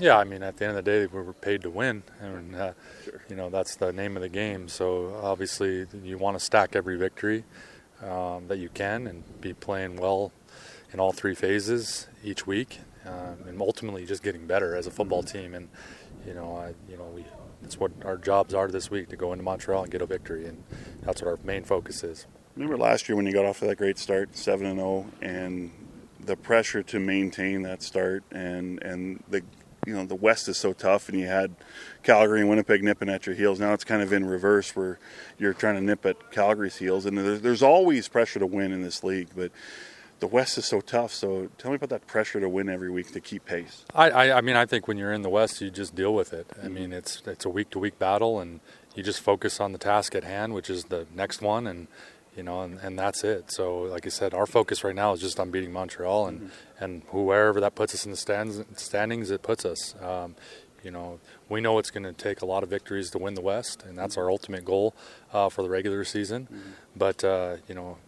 Yeah, I mean, at the end of the day, we were paid to win, and uh, sure. you know that's the name of the game. So obviously, you want to stack every victory um, that you can and be playing well in all three phases each week, um, and ultimately just getting better as a football mm-hmm. team. And you know, I, you know, we that's what our jobs are this week to go into Montreal and get a victory, and that's what our main focus is. Remember last year when you got off to that great start, seven and zero, oh, and the pressure to maintain that start and and the you know the West is so tough, and you had Calgary and Winnipeg nipping at your heels. Now it's kind of in reverse, where you're trying to nip at Calgary's heels, and there's, there's always pressure to win in this league, but the West is so tough. So tell me about that pressure to win every week to keep pace. I, I, I mean, I think when you're in the West, you just deal with it. I mean, it's it's a week to week battle, and you just focus on the task at hand, which is the next one, and you know, and, and that's it. So, like I said, our focus right now is just on beating Montreal, and mm-hmm. and whoever that puts us in the stands, standings, it puts us. Um, you know, we know it's going to take a lot of victories to win the West, and that's our ultimate goal uh, for the regular season. Mm-hmm. But uh, you know,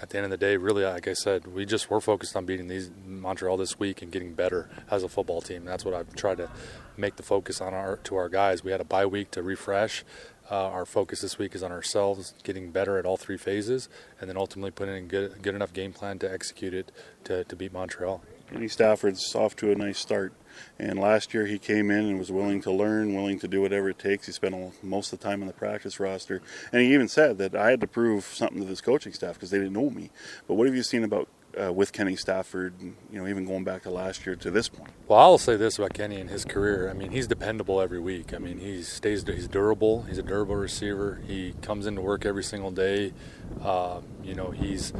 at the end of the day, really, like I said, we just we're focused on beating these Montreal this week and getting better as a football team. That's what I've tried to make the focus on our to our guys. We had a bye week to refresh. Uh, our focus this week is on ourselves, getting better at all three phases, and then ultimately putting in good, good enough game plan to execute it to, to beat Montreal. Kenny Stafford's off to a nice start. And last year he came in and was willing to learn, willing to do whatever it takes. He spent most of the time on the practice roster. And he even said that I had to prove something to this coaching staff because they didn't know me. But what have you seen about uh, with Kenny Stafford, you know, even going back to last year to this point? Well, I'll say this about Kenny and his career. I mean, he's dependable every week. I mean, he stays, he's durable. He's a durable receiver. He comes into work every single day. Uh, you know, he's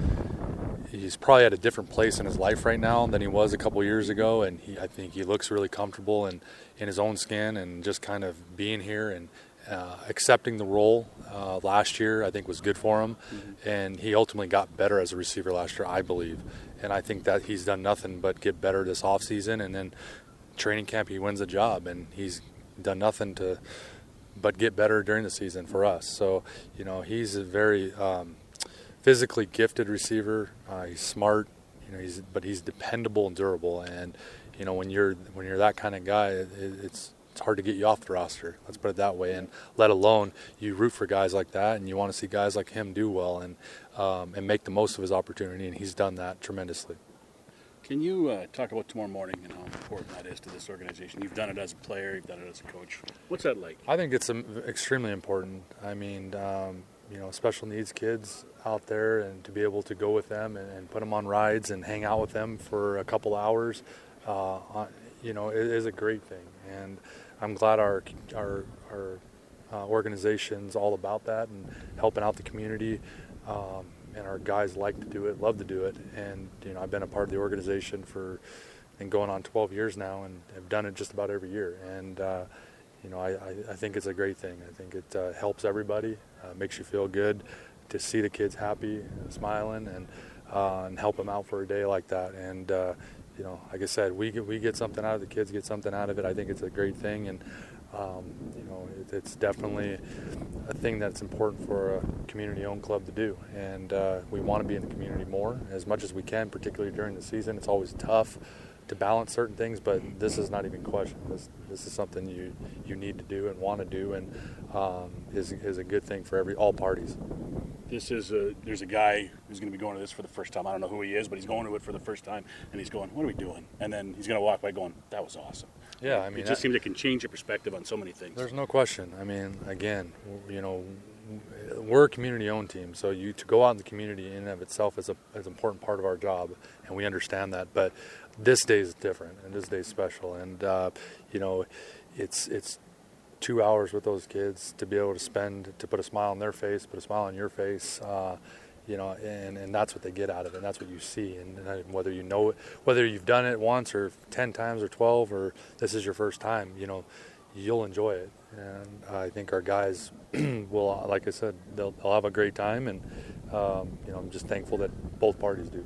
he's probably at a different place in his life right now than he was a couple years ago, and he, I think he looks really comfortable in, in his own skin and just kind of being here and uh, accepting the role uh, last year, I think was good for him, mm-hmm. and he ultimately got better as a receiver last year, I believe, and I think that he's done nothing but get better this offseason, and then training camp he wins a job, and he's done nothing to but get better during the season for us. So you know he's a very um, physically gifted receiver. Uh, he's smart, you know, he's but he's dependable and durable, and you know when you're when you're that kind of guy, it, it's it's hard to get you off the roster. Let's put it that way. And let alone you root for guys like that, and you want to see guys like him do well and um, and make the most of his opportunity. And he's done that tremendously. Can you uh, talk about tomorrow morning and how important that is to this organization? You've done it as a player, you've done it as a coach. What's that like? I think it's um, extremely important. I mean, um, you know, special needs kids out there, and to be able to go with them and, and put them on rides and hang out with them for a couple hours, uh, you know, it is a great thing. And I'm glad our our our uh, organization's all about that and helping out the community. Um, and our guys like to do it, love to do it. And you know, I've been a part of the organization for and going on 12 years now, and have done it just about every year. And uh, you know, I, I, I, think it's a great thing. I think it uh, helps everybody, uh, makes you feel good to see the kids happy, smiling, and uh, and help them out for a day like that. And uh, you know, like I said, we get, we get something out of it, the kids, get something out of it. I think it's a great thing, and um, you know, it, it's definitely a thing that's important for a community-owned club to do. And uh, we want to be in the community more as much as we can, particularly during the season. It's always tough to balance certain things, but this is not even question. This this is something you you need to do and want to do, and um, is is a good thing for every all parties this is a there's a guy who's going to be going to this for the first time. I don't know who he is, but he's going to it for the first time, and he's going, "What are we doing?" And then he's going to walk by going, "That was awesome." Yeah, I mean, it just seems it can change your perspective on so many things. There's no question. I mean, again, you know, we're a community-owned team, so you to go out in the community in and of itself is a is an important part of our job, and we understand that. But this day is different, and this day is special, and uh, you know, it's it's two hours with those kids to be able to spend to put a smile on their face, put a smile on your face. Uh, you know, and, and that's what they get out of it. And that's what you see. And, and whether you know it, whether you've done it once or 10 times or 12 or this is your first time, you know, you'll enjoy it. And I think our guys will, like I said, they'll, they'll have a great time. And, um, you know, I'm just thankful that both parties do.